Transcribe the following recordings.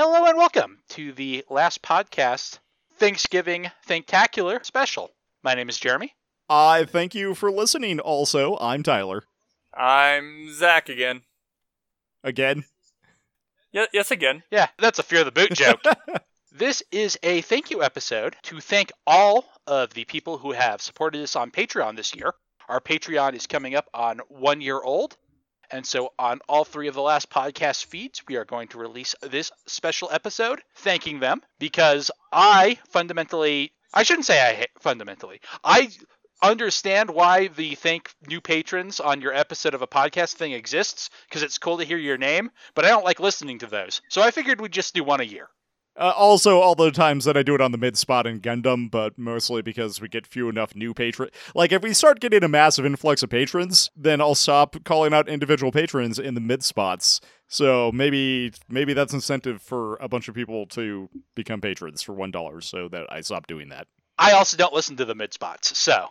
Hello and welcome to the last podcast, Thanksgiving Thanktacular special. My name is Jeremy. I thank you for listening. Also, I'm Tyler. I'm Zach again. Again. Yeah, yes, again. Yeah, that's a Fear of the Boot joke. this is a thank you episode to thank all of the people who have supported us on Patreon this year. Our Patreon is coming up on one year old. And so, on all three of the last podcast feeds, we are going to release this special episode thanking them because I fundamentally, I shouldn't say I fundamentally, I understand why the thank new patrons on your episode of a podcast thing exists because it's cool to hear your name, but I don't like listening to those. So I figured we'd just do one a year. Uh, also, all the times that I do it on the mid spot in Gundam, but mostly because we get few enough new patrons. Like, if we start getting a massive influx of patrons, then I'll stop calling out individual patrons in the mid spots. So maybe maybe that's incentive for a bunch of people to become patrons for one dollar, so that I stop doing that. I also don't listen to the mid spots, so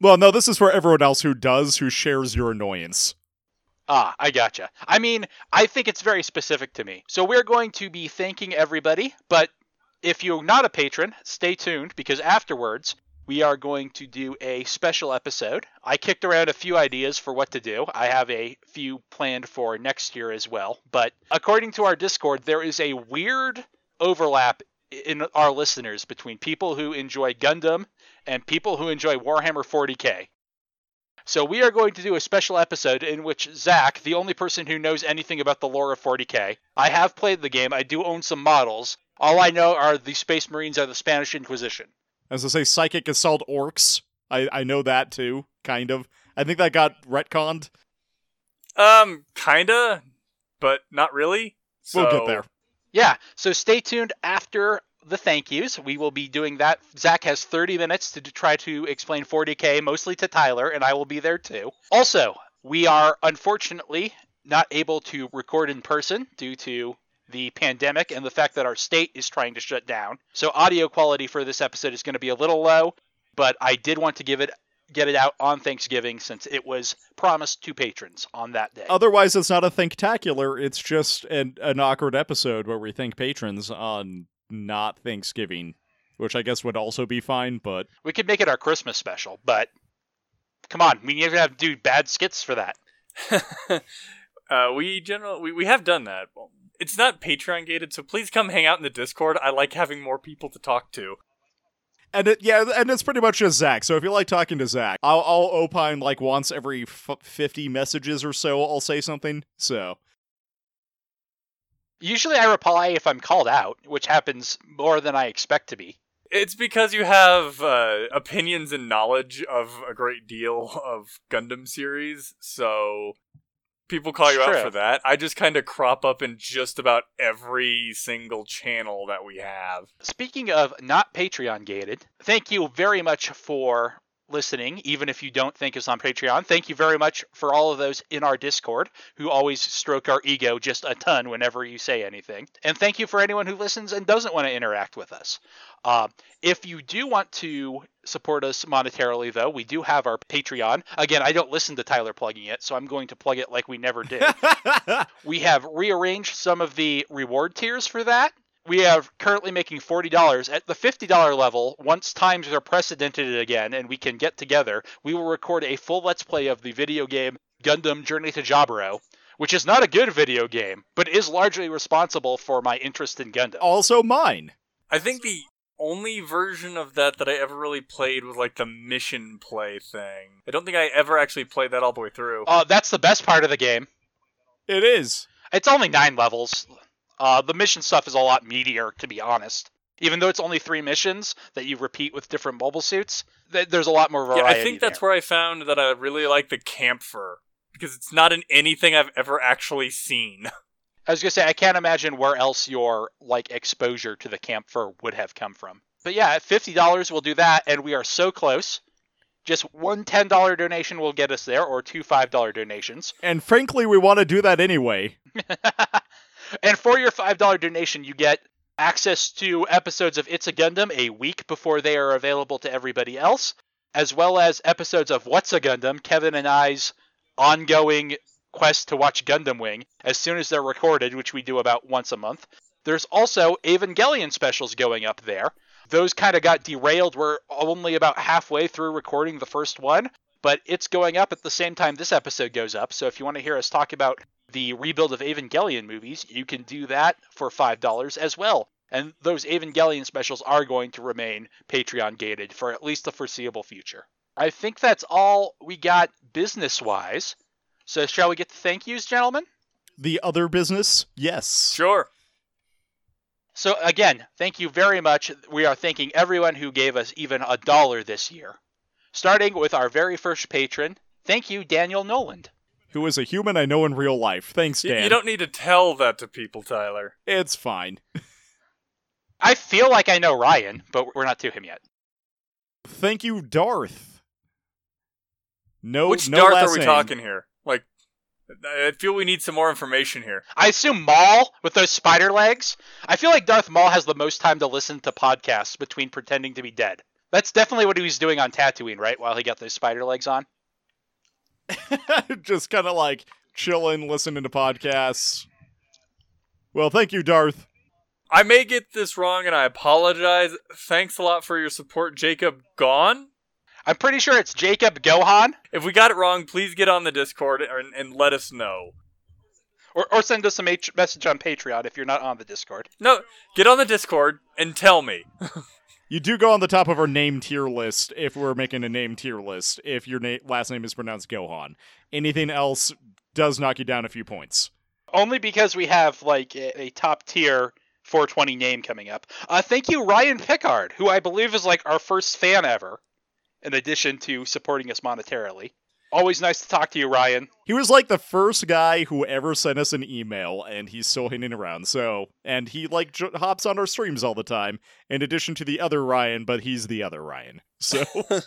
Well, no, this is for everyone else who does, who shares your annoyance. Ah, I gotcha. I mean, I think it's very specific to me. So we're going to be thanking everybody, but if you're not a patron, stay tuned because afterwards we are going to do a special episode. I kicked around a few ideas for what to do. I have a few planned for next year as well. But according to our Discord, there is a weird overlap in our listeners between people who enjoy Gundam and people who enjoy Warhammer 40k. So we are going to do a special episode in which Zach, the only person who knows anything about the lore of 40k, I have played the game. I do own some models. All I know are the Space Marines are the Spanish Inquisition. As I say, psychic assault orcs. I, I know that too, kind of. I think that got retconned. Um, kinda, but not really. So, We'll get there. Yeah, so stay tuned after the thank yous. We will be doing that. Zach has 30 minutes to try to explain 40k, mostly to Tyler, and I will be there too. Also, we are unfortunately not able to record in person due to the pandemic and the fact that our state is trying to shut down. So audio quality for this episode is going to be a little low, but I did want to give it get it out on Thanksgiving since it was promised to patrons on that day. Otherwise, it's not a thanktacular. It's just an, an awkward episode where we thank patrons on not Thanksgiving, which I guess would also be fine. But We could make it our Christmas special, but come on, we need to have do bad skits for that. uh, we general we, we have done that. It's not Patreon gated, so please come hang out in the Discord. I like having more people to talk to. and it, yeah, and it's pretty much just Zach. So if you like talking to Zach, I'll, I'll opine like once every f- fifty messages or so. I'll say something. So Usually I reply if I'm called out, which happens more than I expect to be. It's because you have uh, opinions and knowledge of a great deal of Gundam series, so people call you It's out for that. I just kind of crop up in just about every single channel that we have. Speaking of not Patreon gated, thank you very much for listening, even if you don't think it's on Patreon. Thank you very much for all of those in our Discord who always stroke our ego just a ton whenever you say anything. And thank you for anyone who listens and doesn't want to interact with us. Uh, if you do want to support us monetarily, though, we do have our Patreon. Again, I don't listen to Tyler plugging it, so I'm going to plug it like we never did. we have rearranged some of the reward tiers for that. We are currently making $40. At the $50 level, once times are precedented again and we can get together, we will record a full Let's Play of the video game Gundam Journey to Jaburo, which is not a good video game, but is largely responsible for my interest in Gundam. also mine. I think the only version of that that I ever really played was like the mission play thing. I don't think I ever actually played that all the way through. Uh, that's the best part of the game. It is. It's only nine levels. Uh, the mission stuff is a lot meatier, to be honest. Even though it's only three missions that you repeat with different mobile suits, th- there's a lot more yeah, variety. I think that's there. where I found that I really like the Kampfer because it's not in anything I've ever actually seen. I was gonna say I can't imagine where else your like exposure to the Kampfer would have come from. But yeah, at fifty dollars we'll do that, and we are so close. Just one ten dollar donation will get us there, or two five dollar donations. And frankly, we want to do that anyway. and for your five dollar donation, you get access to episodes of It's a Gundam a week before they are available to everybody else, as well as episodes of What's a Gundam, Kevin and I's ongoing quest to watch Gundam Wing as soon as they're recorded, which we do about once a month. There's also Evangelion specials going up there. Those kind of got derailed. We're only about halfway through recording the first one, but it's going up at the same time this episode goes up. So if you want to hear us talk about the rebuild of Evangelion movies, you can do that for $5 as well. And those Evangelion specials are going to remain Patreon gated for at least the foreseeable future. I think that's all we got business wise. So shall we get to thank yous, gentlemen? The other business? Yes. Sure. So again, thank you very much. We are thanking everyone who gave us even a dollar this year. Starting with our very first patron, thank you, Daniel Noland. Who is a human I know in real life. Thanks, Y- Dan. You don't need to tell that to people, Tyler. It's fine. I feel like I know Ryan, but we're not to him yet. Thank you, Darth. No, Which no Darth last are we name. talking here? Like, I feel we need some more information here. I assume Maul with those spider legs. I feel like Darth Maul has the most time to listen to podcasts between pretending to be dead. That's definitely what he was doing on Tatooine, right? While he got those spider legs on. Just kind of like chilling, listening to podcasts. Well, thank you, Darth. I may get this wrong, and I apologize. Thanks a lot for your support, Jacob. Gone. I'm pretty sure it's Jacob Gohan, If we got it wrong, please get on the Discord and, and let us know. or, or send us a message on Patreon if you're not on the Discord. No, get on the Discord and tell me. You do go on the top of our name tier list if we're making a name tier list. If your na- last name is pronounced Gohan, anything else does knock you down a few points. Only because we have like a, top tier 420 name coming up. Uh, thank you, Ryan Pickard, who I believe is like our first fan ever, in addition to supporting us monetarily. Always nice to talk to you, Ryan. He was like the first guy who ever sent us an email, and he's still hanging around. So, and he like j- hops on our streams all the time. In addition to the other Ryan, but he's the other Ryan. So,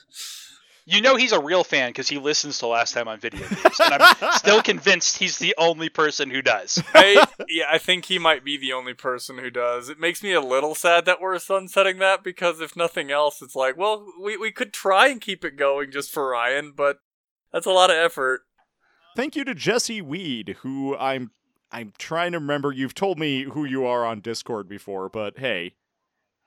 You know he's a real fan because he listens to Last Time on Video Games, and I'm still convinced he's the only person who does. I, yeah, I think he might be the only person who does. It makes me a little sad that we're sunsetting that because if nothing else, it's like, well, we, we could try and keep it going just for Ryan, but that's a lot of effort. thank you to Jesse Weed, who I'm I'm trying to remember. You've told me who you are on Discord before, but hey,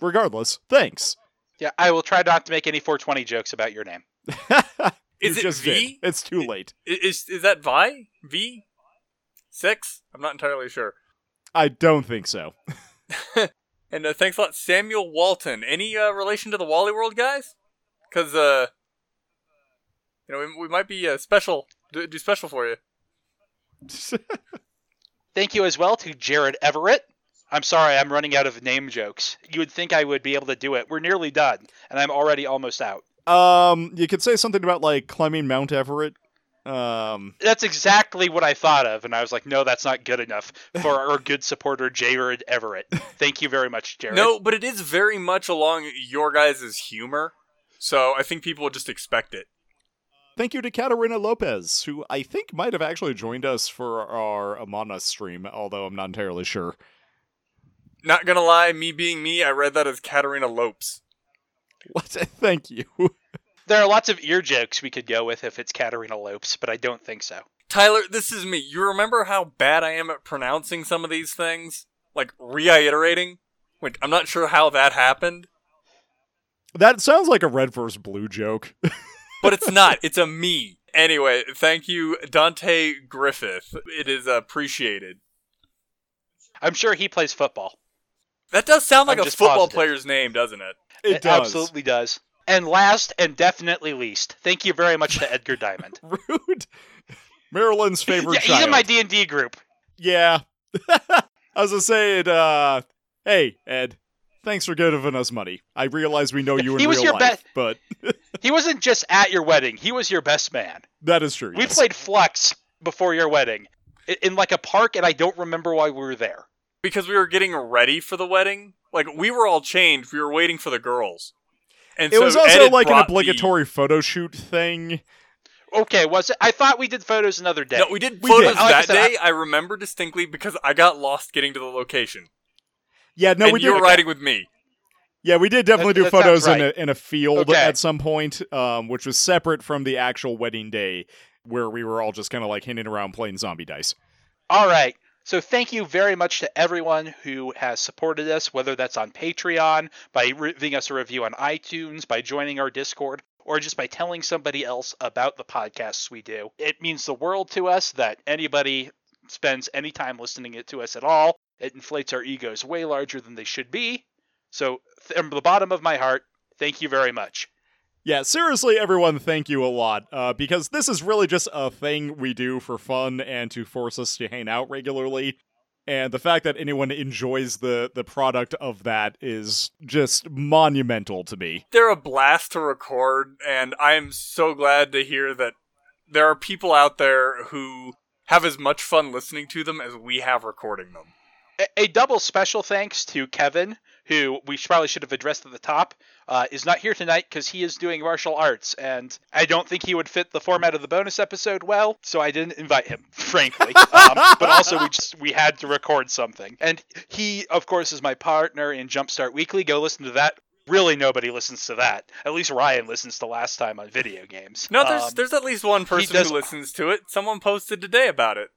regardless, thanks. Yeah, I will try not to make any 420 jokes about your name. Is it just V? did. It's too late. I- Is is that Vi? V? Six? I'm not entirely sure. I don't think so. And uh, thanks a lot, Samuel Walton. Any uh, relation to the Wally World guys? Because uh, you know, we, we might be uh, special. Do, do special for you. Thank you as well to Jared Everett. I'm sorry, I'm running out of name jokes. You would think I would be able to do it. We're nearly done, and I'm already almost out. um, you could say something about like climbing Mount Everett. Um, That's exactly what I thought of, and I was like, no, that's not good enough for our good supporter, Jared Everett. Thank you very much, Jared. No, but it is very much along your guys' humor. So I think people would just expect it. Thank you to Katarina Lopez, who I think might have actually joined us for our Among Us stream, although I'm not entirely sure. Not gonna lie, me being me, I read that as Katarina Lopes. What? Thank you. There are lots of ear jokes we could go with if it's Katarina Lopes, but I don't think so. Tyler, this is me. You remember how bad I am at pronouncing some of these things? Like reiterating? Like, I'm not sure how that happened, That sounds like a red versus blue joke. but it's not. It's a me. Anyway, thank you, Dante Griffith. It is appreciated. I'm sure he plays football. That does sound like I'm a football positive. player's name, doesn't it? It, does. absolutely does. And last and definitely least, thank you very much to Edgar Diamond. Rude. Marilyn's favorite yeah, he's child. in my D and D group. Yeah. I was gonna say it, uh hey, Ed. Thanks for giving us money. I realize we know you in He was real your life, but He wasn't just at your wedding; he was your best man. that is true. We yes. played Flux before your wedding in like a park, and I don't remember why we were there. Because we were getting ready for the wedding. Like, we were all changed. We were waiting for the girls. And It so was also had like an brought the- obligatory photo shoot thing. Okay, was it? I thought we did photos another day. No, we did We photos did. Like I that said, I- day. I remember distinctly because I got lost getting to the location. Yeah, no, and we you did. were riding with me. Yeah, we did definitely That- do that sounds photos in a in a field Okay. at some point, um, which was separate from the actual wedding day, where we were all just kind of like hinting around playing zombie dice. All right. So thank you very much to everyone who has supported us, whether that's on Patreon, by giving us a review on iTunes, by joining our Discord, or just by telling somebody else about the podcasts we do. It means the world to us that anybody spends any time listening to us at all. It inflates our egos way larger than they should be. So, from the bottom of my heart, thank you very much. Yeah, seriously, everyone, thank you a lot. Uh, because this is really just a thing we do for fun and to force us to hang out regularly. And the fact that anyone enjoys the the product of that is just monumental to me. They're a blast to record, and I am so glad to hear that there are people out there who have as much fun listening to them as we have recording them. A, a double special thanks to Kevin, who we probably should have addressed at the top, uh, is not here tonight because he is doing martial arts, and I don't think he would fit the format of the bonus episode well, so I didn't invite him, frankly. um, but also, we just we had to record something, and he, of course, is my partner in Jumpstart Weekly. Go listen to that. Really, nobody listens to that. At least Ryan listens to last time on video games. No, there's Um, there's at least one person does- who listens to it. Someone posted today about it.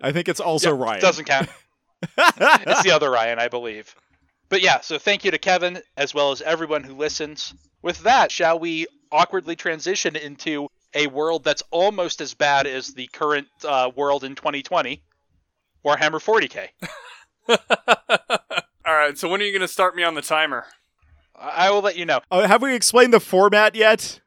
I think it's also yeah, Ryan. Doesn't count. it's the other Ryan, I believe. But yeah, so thank you to Kevin as well as everyone who listens. With that, shall we awkwardly transition into a world that's almost as bad as the current uh, world in 2020, Warhammer 40k? All right, so when are you going to start me on the timer? I I will let you know. Oh, have we explained the format yet?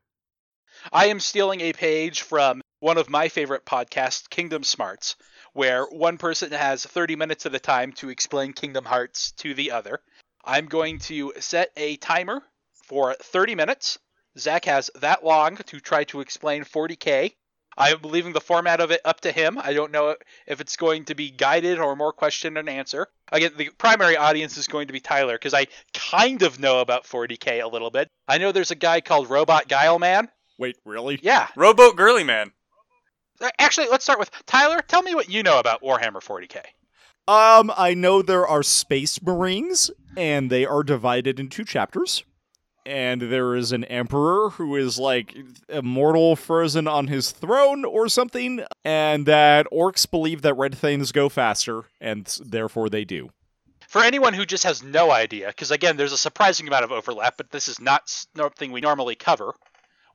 I am stealing a page from one of my favorite podcasts, Kingdom Smarts, where one person has 30 minutes at a time to explain Kingdom Hearts to the other. I'm going to set a timer for 30 minutes. Zach has that long to try to explain 40k. I am leaving the format of it up to him. I don't know if it's going to be guided or more question and answer. Again, the primary audience is going to be Tyler because I kind of know about 40k a little bit. I know there's a guy called Roboute Guilliman. Wait, really? Yeah, Robot Girly Man. Actually, let's start with Tyler. Tell me what you know about Warhammer 40k. Um, I know there are space marines, and they are divided into chapters. And there is an emperor who is like immortal, frozen on his throne or something, and that orcs believe that red things go faster, and therefore they do. For anyone who just has no idea, because again, there's a surprising amount of overlap, but this is not something we normally cover.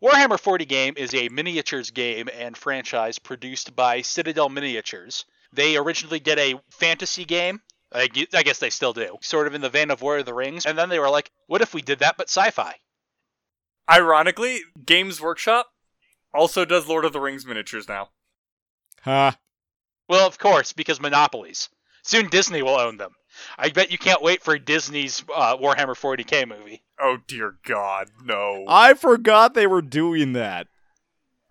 Warhammer 40 game is a miniatures game and franchise produced by Citadel Miniatures. They originally did a fantasy game. I guess they still do, sort of in the vein of War of the Rings. And then they were like, what if we did that but sci fi? Ironically, Games Workshop also does Lord of the Rings miniatures now. Huh. Well, of course, because monopolies. Soon Disney will own them. I bet you can't wait for Disney's uh, Warhammer 40k movie. Oh dear God, no! I forgot they were doing that.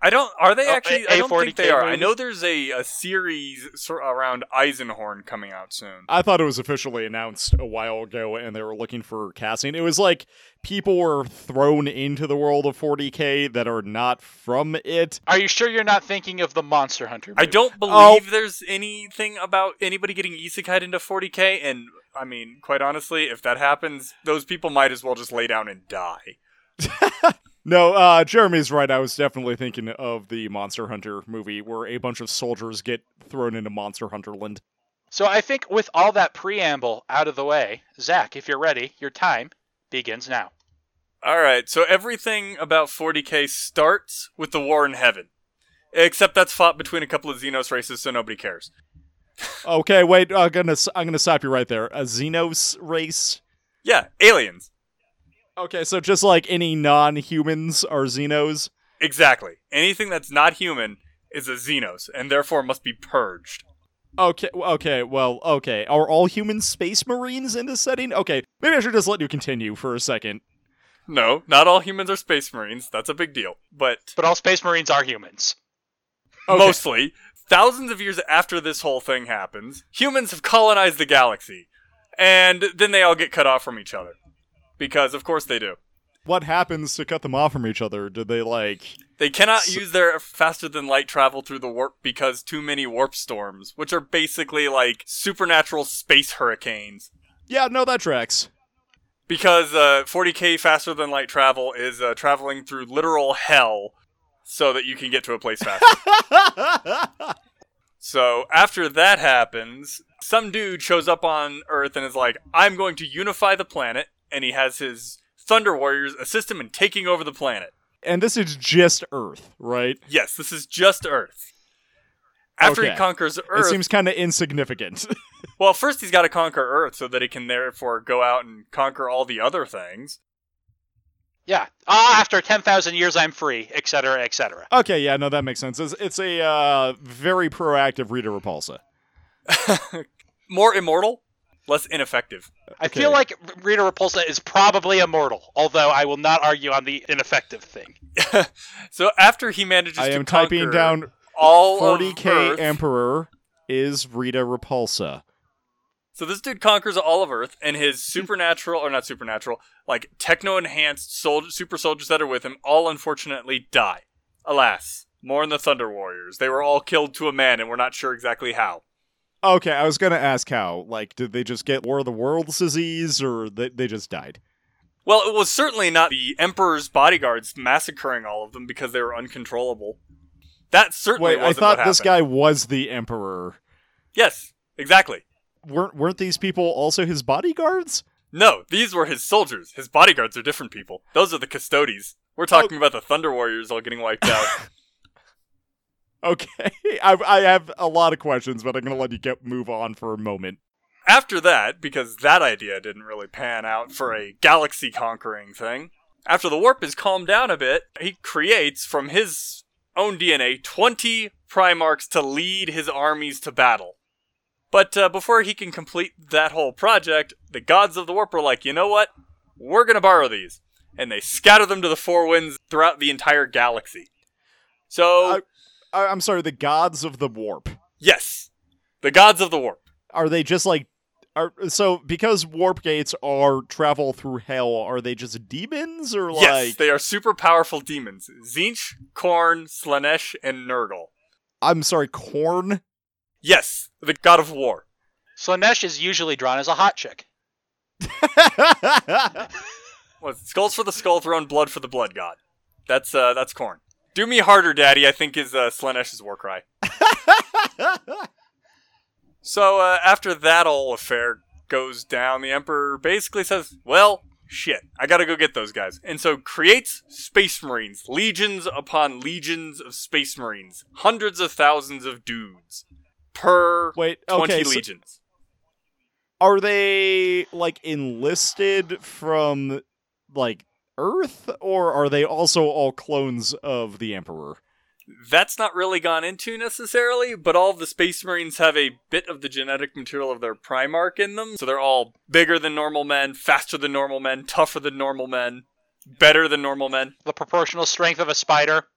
I don't. Are they Oh, actually? a- I don't think they A40K are. I know there's a, a series around Eisenhorn coming out soon. I thought it was officially announced a while ago and they were looking for casting. It was like people were thrown into the world of 40K that are not from it. Are you sure you're not thinking of the Monster Hunter movie? I don't Oh. believe there's anything about anybody getting isekai into 40k, and I mean, quite honestly, if that happens, those people might as well just lay down and die. No, uh, Jeremy's right. I was definitely thinking of the Monster Hunter movie where a bunch of soldiers get thrown into Monster Hunterland. So I think with all that preamble out of the way, Zach, if you're ready, your time begins now. All right, so everything about 40k starts with the war in heaven, except that's fought between a couple of Xenos races, so nobody cares. Okay, wait. I'm gonna I'm gonna stop you right there. A Xenos race. Yeah, aliens. Okay, so just like any non-humans are Xenos. Exactly. Anything that's not human is a Xenos, and therefore must be purged. Okay, okay, well, okay. Are all humans space marines in this setting? Okay, maybe I should just let you continue for a second. No, not all humans are space marines. That's a big deal. But But all Space Marines are humans. Okay. mostly, thousands of years after this whole thing happens, humans have colonized the galaxy. And then they all get cut off from each other. Because, of course, they do. What happens to cut them off from each other? Do they like? They cannot S- use their faster than light travel through the warp because too many warp storms, which are basically like supernatural space hurricanes. Yeah, no, that tracks. Because uh, 40k faster than light travel is uh, traveling through literal hell so that you can get to a place faster. So after that happens, some dude shows up on Earth and is like, I'm going to unify the planet. And he has his Thunder Warriors assist him in taking over the planet. And this is just Earth, right? Yes, this is just Earth. After Okay. he conquers Earth, It seems kind of insignificant. well, first he's got to conquer Earth so that he can therefore go out and conquer all the other things. Yeah. Ah, after 10,000 years, I'm free, etc., etc. okay, yeah, no, that makes sense. It's, it's a uh, very proactive Rita Repulsa. More immortal, less ineffective. I Okay. feel like Rita Repulsa is probably immortal, although I will not argue on the ineffective thing. So after he manages to I to am typing down all 40k of Earth, Emperor is Rita Repulsa. So this dude conquers all of Earth, and his supernatural, or not supernatural, like techno enhanced sol- super soldiers that are with him, all unfortunately die. Alas, more in the Thunder Warriors. They were all killed to a man, and we're not sure exactly how. Okay, I was gonna ask how. Like, did they just get War of the Worlds disease, or they, they just died? Well, it was certainly not the Emperor's bodyguards massacring all of them because they were uncontrollable. That certainly Wait, I thought this guy was the Emperor. Yes, exactly. Weren't weren't these people also his bodyguards? No, these were his soldiers. His bodyguards are different people. Those are the Custodes. We're talking oh. about the Thunder Warriors all getting wiped out. Okay, I, I have a lot of questions, but I'm gonna let you get move on for a moment. After that, because that idea didn't really pan out for a galaxy conquering thing, after the warp is calmed down a bit, he creates from his own DNA 20 Primarchs to lead his armies to battle. But uh, before he can complete that whole project, the gods of the warp are like, you know what? We're gonna borrow these. And they scatter them to the four winds throughout the entire galaxy. So, I, I'm sorry, the gods of the warp yes, the gods of the warp. are they just like are so because warp gates are travel through hell? Are they just demons or like? Yes, like? they are super powerful demons. Tzeentch, Khorne, Slaanesh, and Nurgle. I'm sorry, corn. Yes, the god of war. Slaanesh is usually drawn as a hot chick. What, skulls for the skull throne, blood for the blood god. That's uh that's Khorne. Do me harder, daddy, I think is uh, Slaanesh's war cry. So uh, after that whole affair goes down, the Emperor basically says, "Well, shit, I gotta go get those guys," and so creates Space Marines, legions upon legions of Space Marines, hundreds of thousands of dudes per Wait, twenty okay. so legions. are they like enlisted from like Earth, or are they also all clones of the Emperor? That's not really gone into necessarily, but all of the Space Marines have a bit of the genetic material of their Primarch in them, so they're all bigger than normal men, faster than normal men, tougher than normal men, better than normal men. The proportional strength of a spider.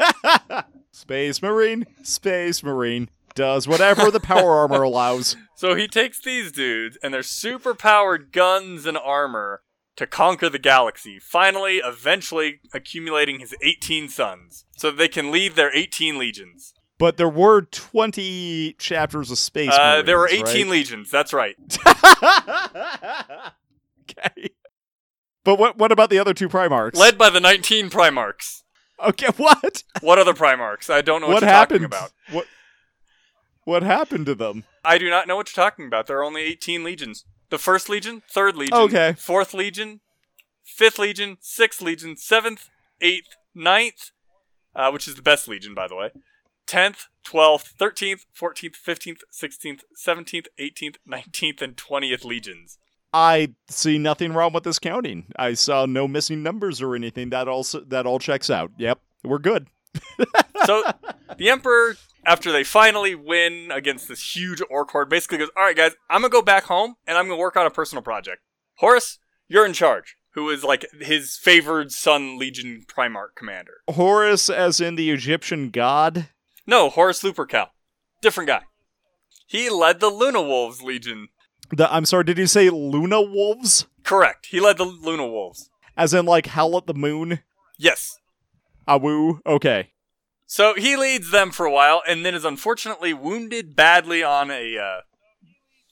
Space Marine, Space Marine does whatever the power armor allows. So he takes these dudes and their super powered guns and armor to conquer the galaxy, finally, eventually accumulating his 18 sons, so that they can lead their 18 legions. But there were 20 chapters of Space Uh, Marines, there were 18 right? legions, that's right. okay. But what what about the other two Primarchs? Led by the 19 Primarchs. Okay, what? What other Primarchs? I don't know what, what you're happened? talking about. What What happened to them? I do not know what you're talking about. There are only 18 legions. The first legion, third legion, Okay. fourth legion, fifth legion, sixth legion, seventh, eighth, ninth, uh, which is the best legion, by the way, tenth, twelfth, thirteenth, fourteenth, fifteenth, sixteenth, seventeenth, eighteenth, nineteenth, and twentieth legions. I see nothing wrong with this counting. I saw no missing numbers or anything. That also that all checks out. Yep, we're good. So the Emperor, after they finally win against this huge orc horde, basically goes, "All right, guys, I'm gonna go back home and I'm gonna work on a personal project. Horus, you're in charge." Who is like his favored son, Legion Primarch commander? Horus, as in the Egyptian god. No, Horus Lupercal, different guy. He led the Luna Wolves Legion. The I'm sorry, did you say Luna Wolves? Correct. He led the Luna Wolves. As in like Hell at the Moon? Yes. Awoo. Okay. So he leads them for a while, and then is unfortunately wounded badly on a uh,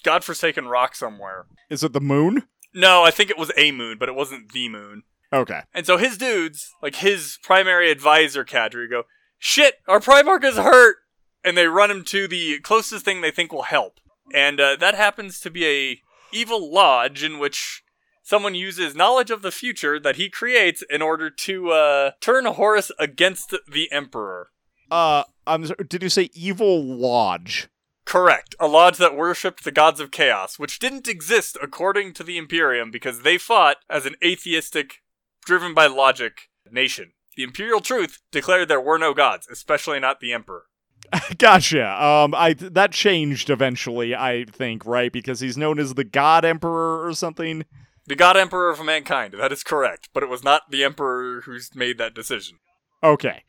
godforsaken rock somewhere. Is it the moon? No, I think it was a moon, but it wasn't the moon. Okay. And so his dudes, like his primary advisor cadre, go, "Shit, our Primarch is hurt," and they run him to the closest thing they think will help. And uh, that happens to be a evil lodge in which someone uses knowledge of the future that he creates in order to uh, turn Horus against the Emperor. Uh, I'm sorry, did you say evil lodge? Correct. A lodge that worshipped the gods of chaos, which didn't exist according to the Imperium because they fought as an atheistic, driven by logic nation. The Imperial Truth declared there were no gods, especially not the Emperor. gotcha. Um, I that changed eventually. I think right because he's known as the God Emperor or something. The God Emperor of mankind. That is correct, but it was not the Emperor who's made that decision. Okay.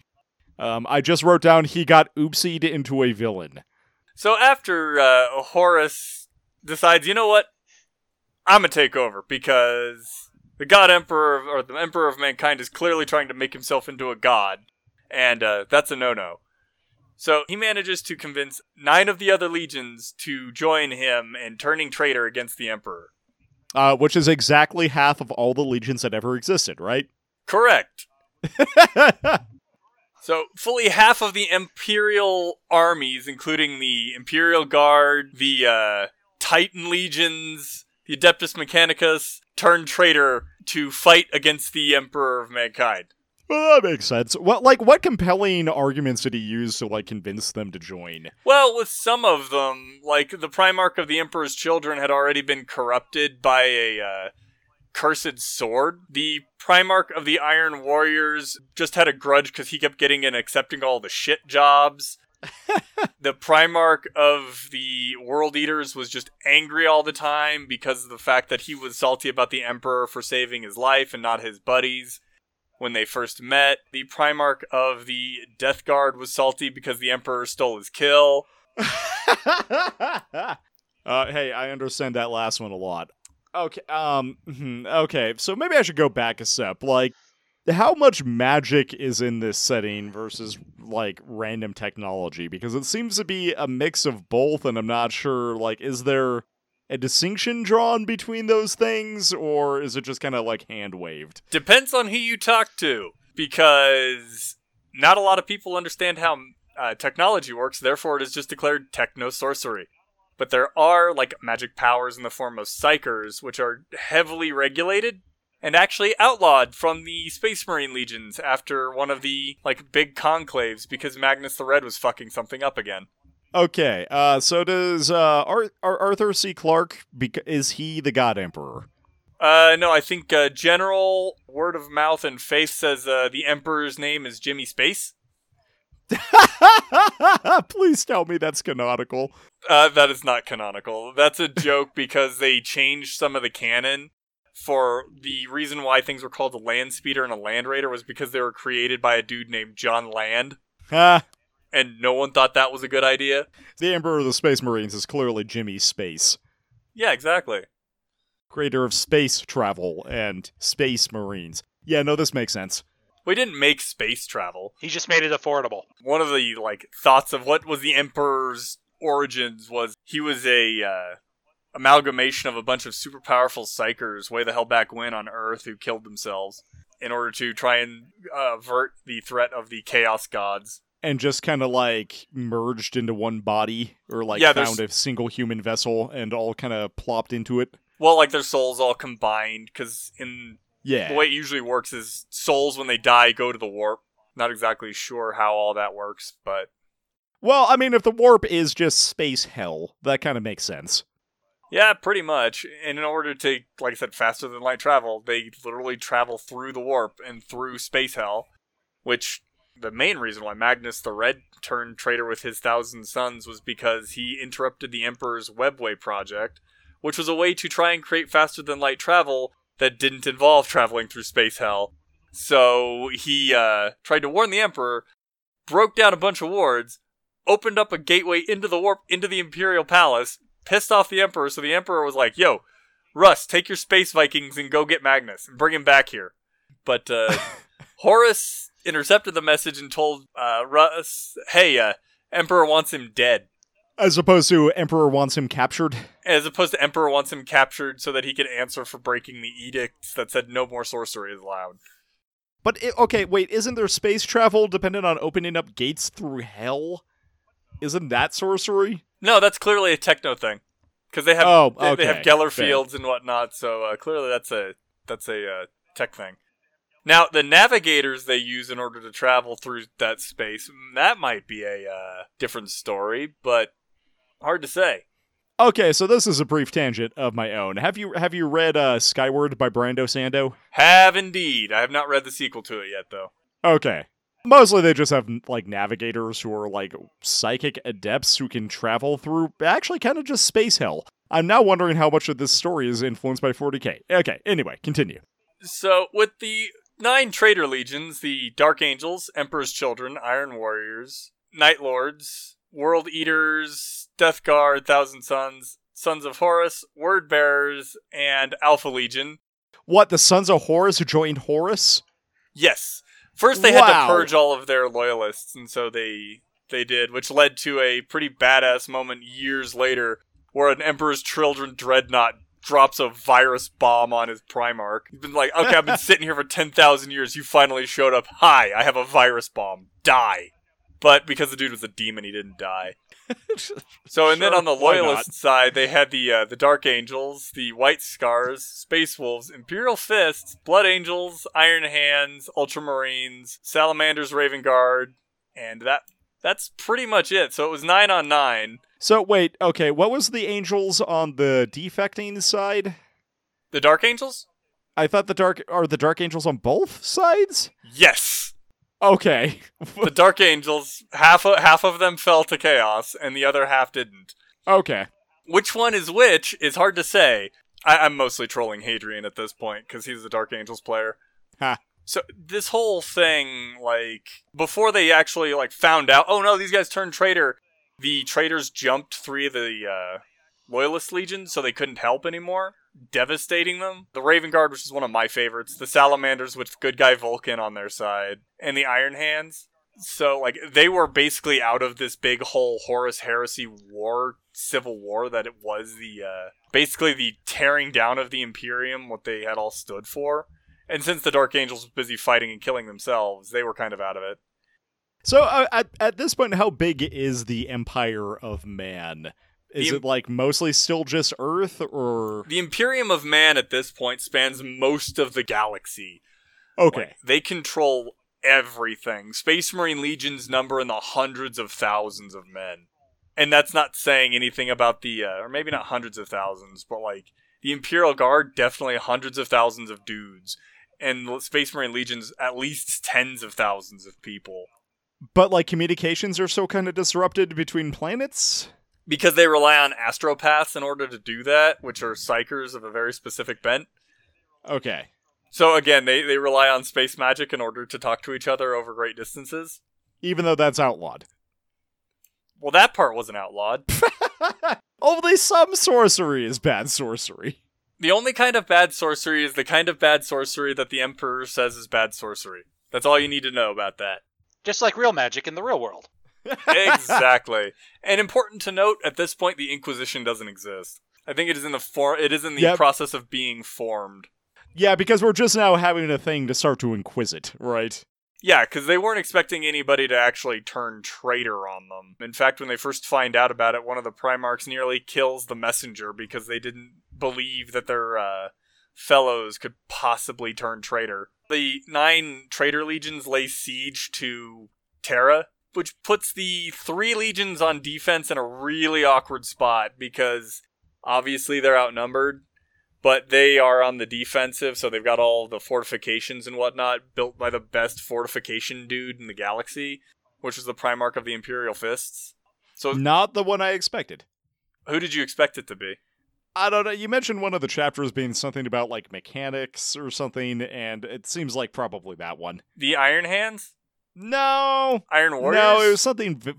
Um, I just wrote down he got oopsied into a villain. So after uh, Horus decides, you know what, I'm gonna take over because the God Emperor or the Emperor of mankind is clearly trying to make himself into a god, and uh, that's a no-no. So he manages to convince nine of the other legions to join him in turning traitor against the Emperor. Uh, which is exactly half of all the legions that ever existed, right? Correct. So, fully half of the Imperial armies, including the Imperial Guard, the uh, Titan legions, the Adeptus Mechanicus, turned traitor to fight against the Emperor of Mankind. Well, that makes sense. What, like, what compelling arguments did he use to like convince them to join? Well, with some of them, like the Primarch of the Emperor's children had already been corrupted by a uh, cursed sword. The Primarch of the Iron Warriors just had a grudge because he kept getting and accepting all the shit jobs. the Primarch of the World Eaters was just angry all the time because of the fact that he was salty about the Emperor for saving his life and not his buddies when they first met. The Primarch of the Death Guard was salty because the Emperor stole his kill. uh, hey, I understand that last one a lot. Okay. Um. hmm, Okay. So maybe I should go back a step. Like, how much magic is in this setting versus like random technology? Because it seems to be a mix of both, and I'm not sure. Like, is there a distinction drawn between those things, or is it just kind of like hand waved? Depends on who you talk to, because not a lot of people understand how uh, technology works. Therefore, it is just declared techno sorcery. But there are like magic powers in the form of psykers, which are heavily regulated and actually outlawed from the Space Marine legions after one of the like big conclaves because Magnus the Red was fucking something up again. Okay. Uh. So does uh Ar- Ar- Arthur C. Clarke? Bec- is he the God Emperor? Uh, no, I think uh, general word of mouth and faith says uh, the Emperor's name is Jimmy Space. Please tell me that's canonical. Uh, that is not canonical. That's a joke because they changed some of the canon. For the reason why things were called a land speeder and a land raider was because they were created by a dude named John Land, Ah, and no one thought that was a good idea. the Emperor of the Space Marines is clearly Jimmy Space, Yeah, exactly. creator of space travel and Space Marines. Yeah, no, this makes sense. We didn't make space travel. He just made it affordable. One of the like thoughts of what was the Emperor's origins was he was a uh, amalgamation of a bunch of super powerful psykers way the hell back when on Earth who killed themselves in order to try and uh, avert the threat of the Chaos Gods. And just kind of like merged into one body, or like Yeah, found a single human vessel and all kind of plopped into it. Well, like their souls all combined, because in Yeah. the way it usually works is souls when they die go to the warp. Not exactly sure how all that works, but Well, I mean, if the warp is just space hell, that kind of makes sense. yeah, pretty much. And in order to, like I said, faster than light travel, they literally travel through the warp and through space hell, which the main reason why Magnus the Red turned traitor with his thousand sons was because he interrupted the Emperor's Webway project, which was a way to try and create faster than light travel that didn't involve traveling through space hell. So he uh, tried to warn the Emperor, broke down a bunch of wards, opened up a gateway into the warp into the Imperial Palace, pissed off the Emperor. So the Emperor was like, "Yo, Russ, take your space Vikings and go get Magnus and bring him back here." But uh, Horus intercepted the message and told uh, Russ, "Hey, uh, Emperor wants him dead." As opposed to Emperor wants him captured. As opposed to Emperor wants him captured so that he could answer for breaking the edicts that said no more sorcery is allowed. But it, okay, wait, isn't there space travel dependent on opening up gates through hell? Isn't that sorcery? No, that's clearly a techno thing. Because they have Oh, they, they have okay, Geller fair. fields and whatnot, so uh, clearly that's a that's a uh, tech thing. Now the navigators they use in order to travel through that space mm, that might be a uh, different story, but hard to say. Okay, so this is a brief tangent of my own. Have you have you read uh, Skyward by Brando Sando? Have indeed. I have not read the sequel to it yet, though. Okay. Mostly they just have like navigators who are like psychic adepts who can travel through actually kind of just space hell. I'm now wondering how much of this story is influenced by 40k. Okay, anyway, continue. So, with the nine traitor legions, the Dark Angels, Emperor's Children, Iron Warriors, Night Lords, World Eaters, Death Guard, Thousand Sons, Sons of Horus, Word Bearers, and Alpha Legion. What, the Sons of Horus who joined Horus? Yes. First, they had to purge all of their loyalists, and so they they did, which led to a pretty badass moment years later, where an Emperor's Children dreadnought drops a virus bomb on his Primarch. He's been like, "Okay, I've been sitting here for ten thousand years. You finally showed up. Hi, I have a virus bomb. Die." But because the dude was a demon, he didn't die. So and then on the loyalist side, they had the uh, the Dark Angels, the White Scars, Space Wolves, Imperial Fists, Blood Angels, Iron Hands, Ultramarines, Salamanders, Raven Guard, and that that's pretty much it. So it was nine on nine. So wait, okay, what was the angels on the defecting side? The Dark Angels? I thought the dark are the dark angels on both sides? Yes. Okay. The Dark Angels, half of, half of them fell to chaos, and the other half didn't. Okay. Which one is which is hard to say. I, I'm mostly trolling Hadrian at this point because he's a Dark Angels player. Ha. So this whole thing, like before they actually like found out, oh no, these guys turned traitor. The traitors jumped three of the uh, loyalist legions, so they couldn't help anymore, devastating them. The Raven Guard, which is one of my favorites, the Salamanders with good guy Vulkan on their side, and the Iron Hands. So like they were basically out of this big whole Horus Heresy war, civil war that it was the uh, basically the tearing down of the Imperium, what they had all stood for. And since the Dark Angels was busy fighting and killing themselves, they were kind of out of it. So uh, at at this point, how big is the Empire of Man? Is The- it like mostly still just Earth, or The Imperium of Man at this point spans most of the galaxy. okay? Like, they control everything. Space Marine legions number in the hundreds of thousands of men. And that's not saying anything about the, uh, or maybe not hundreds of thousands, but like the Imperial Guard, definitely hundreds of thousands of dudes. And Space Marine legions, at least tens of thousands of people. But like communications are so kind of disrupted between planets. Because they rely on astropaths in order to do that, which are psykers of a very specific bent. Okay. So again, they, they rely on space magic in order to talk to each other over great distances. Even though that's outlawed. Well, that part wasn't outlawed. Only some sorcery is bad sorcery. The only kind of bad sorcery is the kind of bad sorcery that the Emperor says is bad sorcery. That's all you need to know about that. Just like real magic in the real world. exactly. And important to note, at this point, the Inquisition doesn't exist. I think it is in the for- It is in the Yep. process of being formed. Yeah, because we're just now having a thing to start to inquisit, right? Yeah, because they weren't expecting anybody to actually turn traitor on them. In fact, when they first find out about it, one of the Primarchs nearly kills the messenger because they didn't believe that their uh, fellows could possibly turn traitor. The nine traitor legions lay siege to Terra, which puts the three legions on defense in a really awkward spot because obviously they're outnumbered but they are on the defensive, so they've got all the fortifications and whatnot built by the best fortification dude in the galaxy, which is the Primarch of the Imperial Fists. So, Not the one I expected. who did you expect it to be? I don't know. You mentioned one of the chapters being something about like mechanics or something, and it seems like probably that one. The Iron Hands? No, Iron Warriors? no, it was something. v-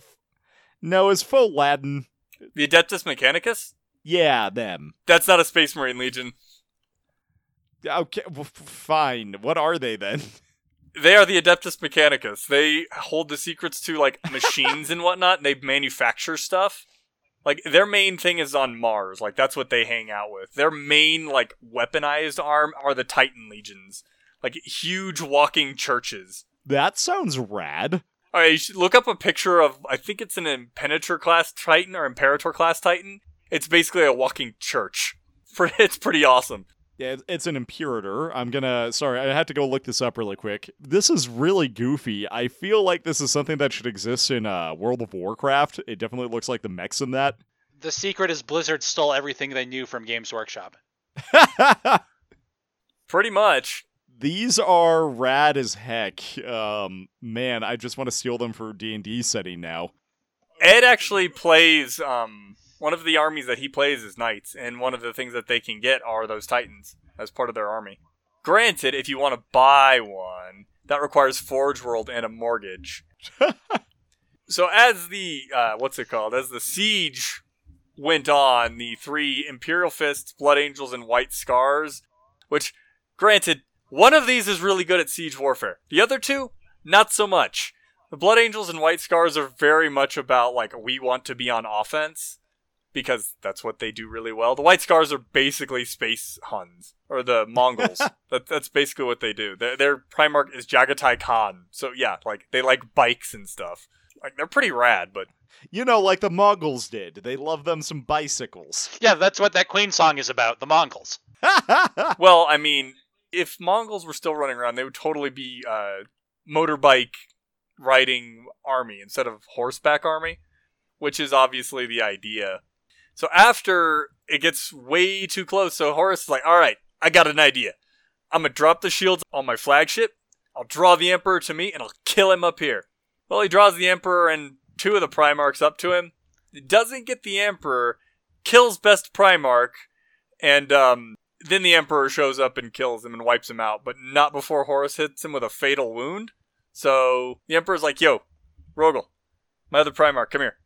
No, was faux Latin. The Adeptus Mechanicus? Yeah, them. That's not a Space Marine Legion. Okay, well, fine. What are they then? They are the Adeptus Mechanicus. They hold the secrets to, like, machines and whatnot, and they manufacture stuff. Like, their main thing is on Mars. Like, that's what they hang out with. Their main, like, weaponized arm are the Titan Legions. Like, huge walking churches. That sounds rad. All right, you should look up a picture of. I think it's an Impenetrator class Titan or Imperator class Titan. It's basically a walking church. It's pretty awesome. Yeah, it's an Imperator. I'm gonna. Sorry, I had to go look this up really quick. This is really goofy. I feel like this is something that should exist in uh, World of Warcraft. It definitely looks like the mechs in that. The secret is Blizzard stole everything they knew from Games Workshop. Pretty much. These are rad as heck. Um, man, I just want to steal them for D and D setting now. Ed actually plays um one of the armies that he plays is knights, and one of the things that they can get are those titans as part of their army. Granted, if you want to buy one, that requires Forge World and a mortgage. so as the uh, what's it called? As the siege went on, the three Imperial Fists, Blood Angels, and White Scars, which, granted, one of these is really good at siege warfare. The other two, not so much. The Blood Angels and White Scars are very much about like we want to be on offense because that's what they do really well. The White Scars are basically space Huns or the Mongols. that, that's basically what they do. Their, their Primarch is Jaghatai Khan. So yeah, like they like bikes and stuff. Like they're pretty rad, but You know, like the Mongols did. They love them some bicycles. Yeah, that's what that Queen song is about. The Mongols. well, I mean, if Mongols were still running around, they would totally be uh, motorbike riding army instead of horseback army, which is obviously the idea. So after it gets way too close, so Horus is like, "All right, I got an idea. I'm gonna drop the shields on my flagship. I'll draw the Emperor to me, and I'll kill him up here." Well, he draws the Emperor and two of the Primarchs up to him. He doesn't get the Emperor, kills Best Primarch, and um, then the Emperor shows up and kills him and wipes him out, but not before Horus hits him with a fatal wound. So the Emperor's like, yo, Rogal, my other Primarch, come here.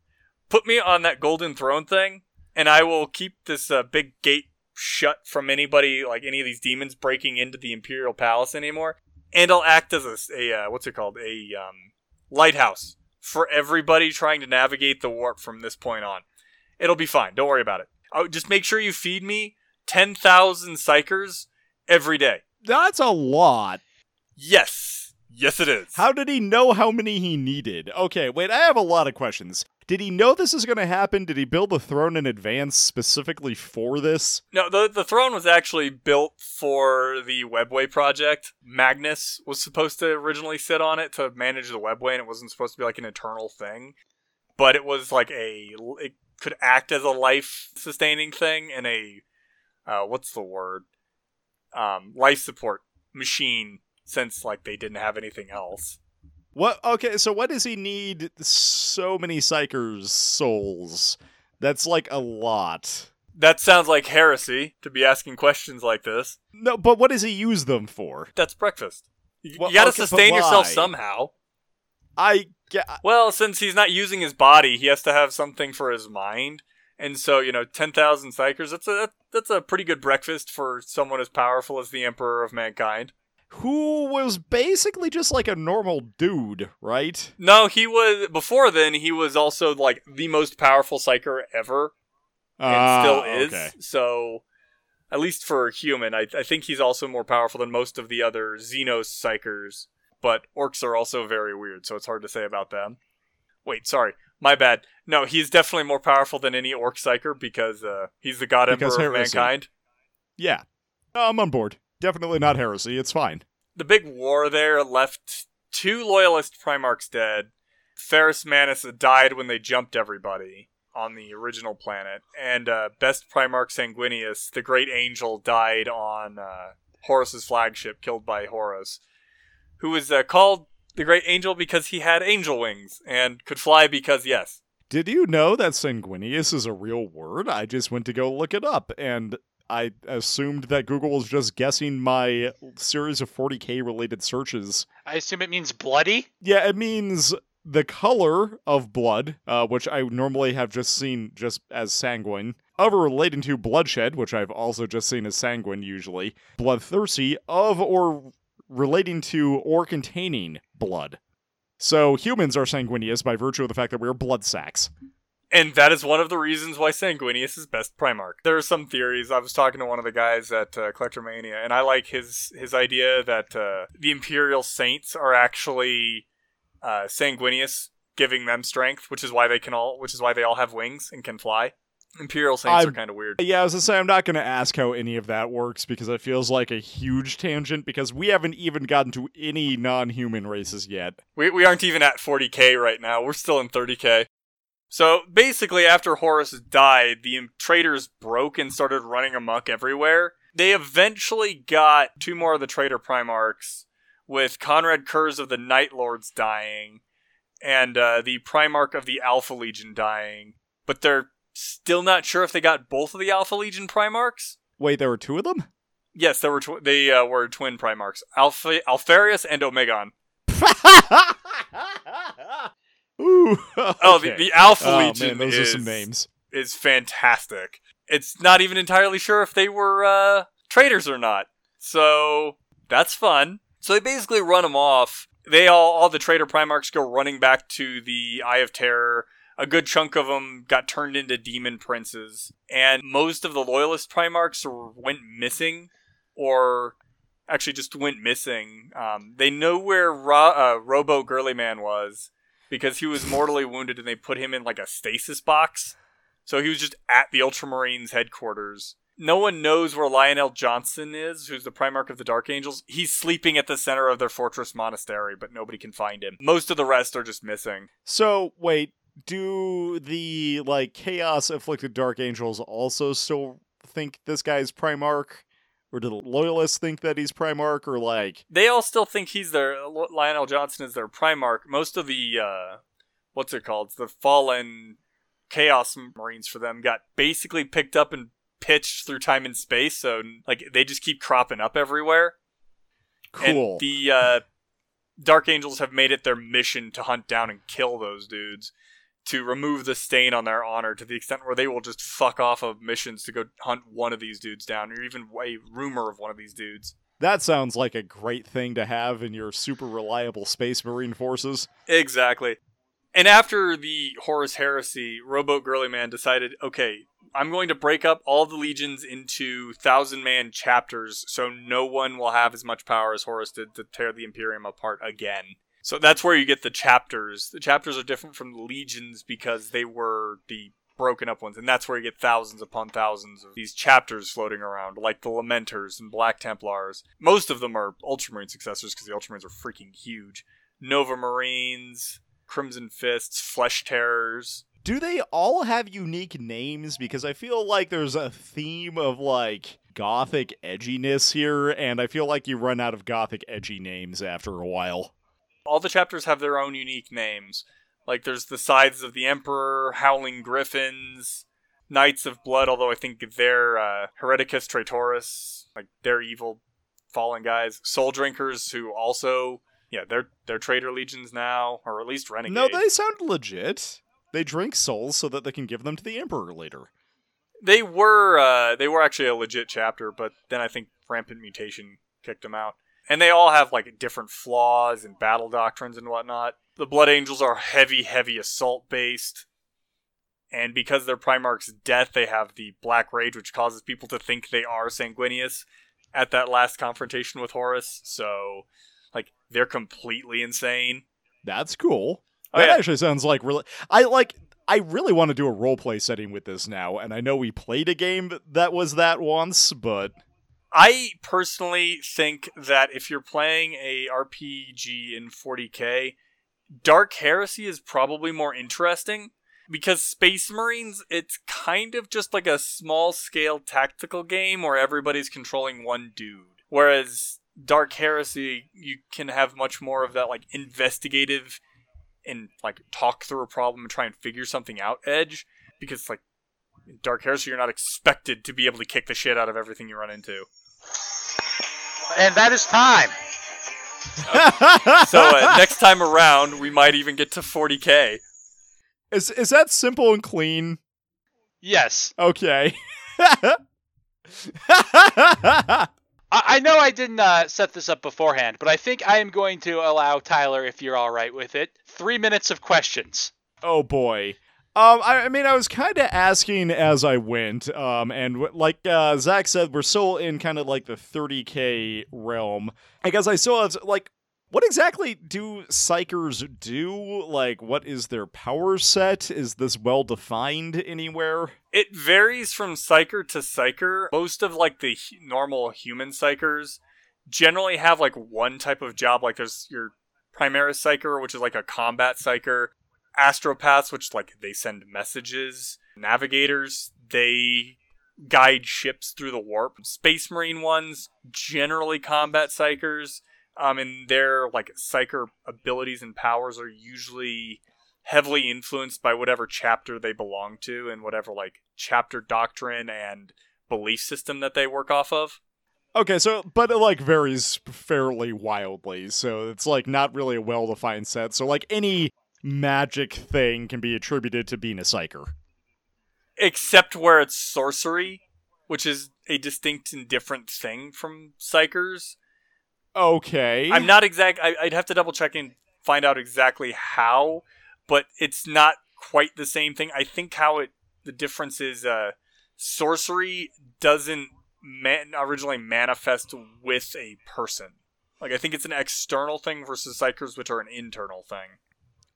Put me on that golden throne thing, and I will keep this uh, big gate shut from anybody, like any of these demons breaking into the Imperial Palace anymore. And I'll act as a, a uh, what's it called? A um, lighthouse for everybody trying to navigate the warp from this point on. It'll be fine. Don't worry about it. Oh, just make sure you feed me 10,000 psykers every day. That's a lot. Yes. Yes, it is. How did he know how many he needed? Okay, wait, I have a lot of questions. Did he know this is going to happen? Did he build the throne in advance specifically for this? No, the, the throne was actually built for the Webway project. Magnus was supposed to originally sit on it to manage the Webway, and it wasn't supposed to be like an eternal thing. But it was like a. It could act as a life sustaining thing and a. Uh, what's the word? Um, life support machine since like they didn't have anything else. What? Okay, so what does he need so many psykers souls? That's like a lot. That sounds like heresy to be asking questions like this. No, but what does he use them for? That's breakfast. You, Well, you gotta okay, sustain yourself somehow. I get. Well, since he's not using his body, he has to have something for his mind. And so, you know, 10,000 psykers, that's a, that's a pretty good breakfast for someone as powerful as the Emperor of Mankind. Who was basically just like a normal dude, right? No, he was, before then, he was also like the most powerful psyker ever. and Ah, still is. okay. So, at least for a human, I, I think he's also more powerful than most of the other Xenos psykers. But orcs are also very weird, so it's hard to say about them. Wait, sorry, my bad. No, he's definitely more powerful than any orc psyker because uh, he's the god Because emperor of mankind. Yeah. I'm on board. Definitely not heresy. It's fine. The big war there left two loyalist primarchs dead. Ferrus Manus died when they jumped everybody on the original planet, and uh, best primarch Sanguinius, the great angel, died on uh, Horus's flagship, killed by Horus, who was uh, called the great angel because he had angel wings and could fly because yes. Did you know that sanguineous is a real word? I just went to go look it up, and I assumed that Google was just guessing my series of 40k related searches. I assume it means bloody. Yeah, it means the color of blood, uh, which I normally have just seen just as sanguine, of or relating to bloodshed, which I've also just seen as sanguine usually, bloodthirsty, of or relating to or containing blood. So humans are sanguineous by virtue of the fact that we're blood sacks. And that is one of the reasons why Sanguinius is best Primarch. There are some theories. I was talking to one of the guys at uh, Collectormania, and I like his his idea that uh, the Imperial Saints are actually uh, Sanguinius giving them strength, which is why they can all, which is why they all have wings and can fly. Imperial Saints I'm- are kind of weird. Yeah, I was gonna say I'm not gonna ask how any of that works because it feels like a huge tangent because we haven't even gotten to any non-human races yet. We we aren't even at 40k right now. We're still in 30k. So basically, after Horus died, the traitors broke and started running amok everywhere. They eventually got two more of the traitor Primarchs, with Konrad Curze of the Night Lords dying, and uh, the Primarch of the Alpha Legion dying. But they're still not sure if they got both of the Alpha Legion Primarchs. Wait, there were two of them? Yes, there were tw- they uh, were twin Primarchs, Alpha Alpharius and Omegon. Ooh. Oh, the, the Alpha Oh, Legion man, those is are some names. is fantastic. It's not even entirely sure if they were uh, traitors or not. So that's fun. So they basically run them off. They all, all the traitor Primarchs go running back to the Eye of Terror. A good chunk of them got turned into demon princes, and most of the loyalist Primarchs went missing, or actually just went missing. Um, they know where Ro- uh, Robo Girly Man was because he was mortally wounded, and they put him in like a stasis box. So he was just at the Ultramarines headquarters. No one knows where Lionel Johnson is, who's the Primarch of the Dark Angels. He's sleeping at the center of their fortress monastery, but nobody can find him. Most of the rest are just missing. So wait, do the like chaos afflicted dark angels also still think this guy's Primarch? Or do the loyalists think that he's Primarch? Or like They all still think he's their Lionel Johnson is their Primarch. Most of the uh, what's it called? The fallen Chaos Marines for them got basically picked up and pitched through time and space. So like they just keep cropping up everywhere. cool? And the uh, Dark Angels have made it their mission to hunt down and kill those dudes to remove the stain on their honor to the extent where they will just fuck off of missions to go hunt one of these dudes down or even a rumor of one of these dudes. that sounds like a great thing to have in your super reliable space marine forces. Exactly. And after the Horus Heresy, Rowboat Girly Man decided, okay, I'm going to break up all the legions into thousand man chapters so no one will have as much power as Horus did to tear the Imperium apart again. So that's where you get the chapters. The chapters are different from the legions because they were the broken up ones, and that's where you get thousands upon thousands of these chapters floating around, like the Lamenters and Black Templars. Most of them are Ultramarine successors because the Ultramarines are freaking huge. Nova Marines, Crimson Fists, Flesh Tearers. Do they all have unique names? Because I feel like there's a theme of like gothic edginess here, and I feel like you run out of gothic edgy names after a while. All the chapters have their own unique names. Like there's the Scythes of the Emperor, Howling Griffins, Knights of Blood, although I think they're uh, Hereticus Traitoris, like they're evil fallen guys. Soul Drinkers, who also, yeah, they're they're traitor legions now, or at least renegades. No, they sound legit. They drink souls so that they can give them to the Emperor later. They were uh, they were actually a legit chapter, but then I think rampant mutation kicked them out. And they all have like different flaws and battle doctrines and whatnot. The Blood Angels are heavy, heavy assault based. And because their Primarch's death, they have the Black Rage, which causes people to think they are Sanguinius at that last confrontation with Horus. So, like, they're completely insane. That's cool. Oh, that yeah. actually sounds like really. I like. I really want to do a roleplay setting with this now, and I know we played a game that was that once, but I personally think that if you're playing a RPG in 40k, Dark Heresy is probably more interesting because Space Marines, it's kind of just like a small scale tactical game where everybody's controlling one dude. Whereas Dark Heresy, you can have much more of that like investigative and like talk through a problem and try and figure something out edge because like in Dark Heresy, you're not expected to be able to kick the shit out of everything you run into. And that is time. So uh, next time around, we might even get to 40k. is is that simple and clean? Yes. Okay. I, I know I didn't uh, set this up beforehand, but I think I am going to allow Tyler, if you're all right with it, three minutes of questions. oh boy. Um, I, I mean, I was kind of asking as I went, um, and w- like uh, Zach said, we're still in kind of like the 30k realm. I guess I still have like What exactly do psykers do? Like, what is their power set? Is this well defined anywhere? It varies from psyker to psyker. Most of like the hu- normal human psykers generally have like one type of job. Like there's your Primaris psyker, which is like a combat psyker. Astropaths, which like they send messages. Navigators, they guide ships through the warp. Space Marine ones, generally combat psykers. Um, and their like psyker abilities and powers are usually heavily influenced by whatever chapter they belong to and whatever like chapter doctrine and belief system that they work off of. Okay, so but it like varies fairly wildly. So it's like not really a well defined set. So like any magic thing can be attributed to being a psyker. Except where it's sorcery, which is a distinct and different thing from psykers. Okay. I'm not exact. I, I'd have to double check and find out exactly how, but it's not quite the same thing. I think how it the difference is uh, sorcery doesn't man- originally manifest with a person. Like I think it's an external thing versus psykers, which are an internal thing.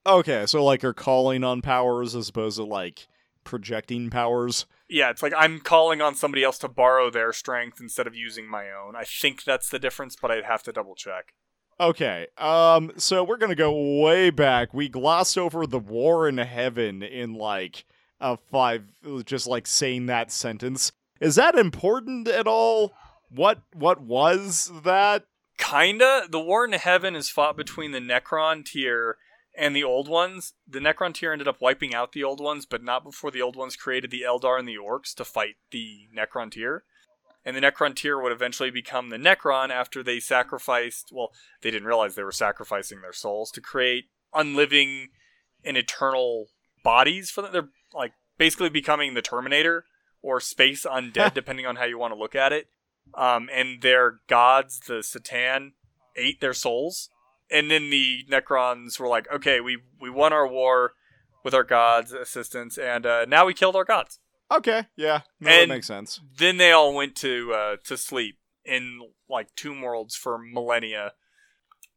Okay, so like you're calling on powers as opposed to like projecting powers. Yeah, it's like I'm calling on somebody else to borrow their strength instead of using my own. I think that's the difference, but I'd have to double check. Okay, um, so we're gonna go way back. We glossed over the war in heaven in like a five, just like saying that sentence. Is that important at all? What what was that? Kinda. The war in heaven is fought between the Necrontyr and the old ones. The Necrontyr ended up wiping out the old ones, but not before the old ones created the Eldar and the Orcs to fight the Necrontyr. And the Necrontyr would eventually become the Necron after they sacrificed. Well, they didn't realize they were sacrificing their souls to create unliving and eternal bodies for them. They're like basically becoming the Terminator or space undead, depending on how you want to look at it. Um, and their gods, the C'tan, ate their souls. And then the Necrons were like, okay, we, we won our war with our gods' assistance, and uh, now we killed our gods. Okay, yeah, no, that makes sense. Then they all went to uh, to sleep in like tomb worlds for millennia.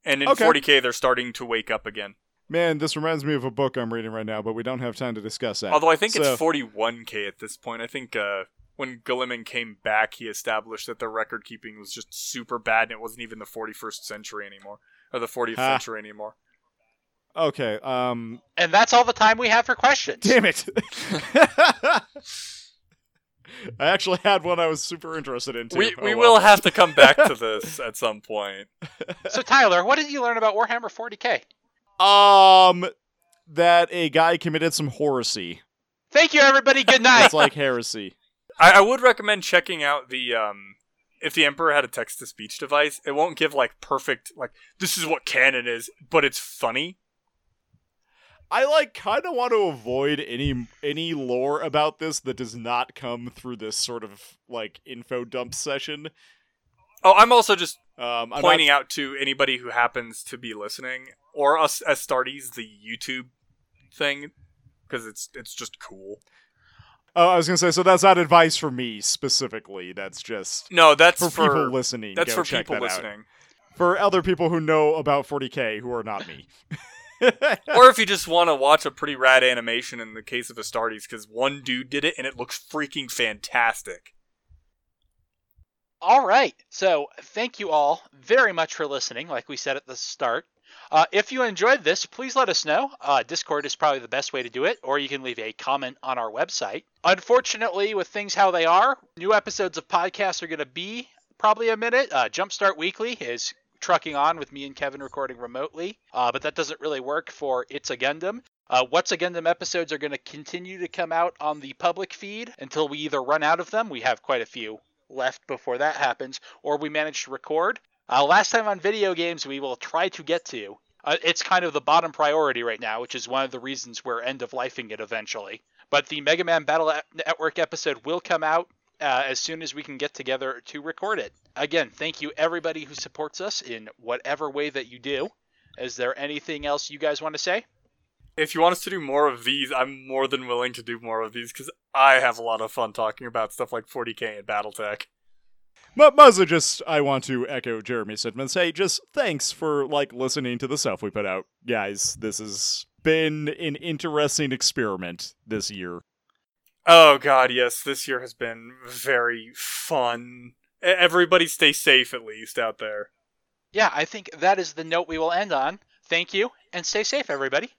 And in Okay. 40k, they're starting to wake up again. Man, this reminds me of a book I'm reading right now, but we don't have time to discuss that. Although I think So- it's 41k at this point. I think uh, when Guilliman came back, he established that the record keeping was just super bad, and it wasn't even the 41st century anymore, or the 40th Ha. century anymore. Okay, um, And that's all the time we have for questions. damn it. I actually had one I was super interested in too. We Oh, we well. will have to come back to this at some point. So Tyler, what did you learn about Warhammer 40k? Um, that a guy committed some heresy. Thank you, everybody. Good night. It's like heresy. I, I would recommend checking out the um if the Emperor had a text to speech device, it won't give like perfect like this is what canon is, but it's funny. I like kind of want to avoid any any lore about this that does not come through this sort of like info dump session. Oh, I'm also just Um, I'm pointing not, out to anybody who happens to be listening or us Astartes the YouTube thing because it's it's just cool. Oh, I was gonna say so. That's not advice for me specifically. That's just No, that's for, for, people listening. that's Go for check people that out. listening. For other people who know about 40k who are not me. or if you just want to watch a pretty rad animation in the case of Astartes, because one dude did it and it looks freaking fantastic. All right. So thank you all very much for listening, like we said at the start. Uh, if you enjoyed this, please let us know. Uh, Discord is probably the best way to do it, or you can leave a comment on our website. Unfortunately, with things how they are, new episodes of podcasts are going to be probably a minute. Uh, Jumpstart Weekly is trucking on with me and Kevin recording remotely, uh, but that doesn't really work for It's a Gundam. Uh, What's a Gundam episodes are going to continue to come out on the public feed until we either run out of them. We have quite a few left before that happens, or we manage to record. Uh, last time on video games, we will try to get to. Uh, it's kind of the bottom priority right now, which is one of the reasons we're end of lifing it eventually. But the Mega Man Battle Network episode will come out uh, as soon as we can get together to record it. Again, thank you everybody who supports us in whatever way that you do. Is there anything else you guys want to say? If you want us to do more of these, I'm more than willing to do more of these because I have a lot of fun talking about stuff like 40k and BattleTech. But mostly just I want to echo Jeremy's sentiment. Say just thanks for like listening to the stuff we put out, guys. This has been an interesting experiment this year. Oh god, yes, this year has been very fun. Everybody stay safe at least out there. Yeah, I think that is the note we will end on. Thank you, and stay safe, everybody.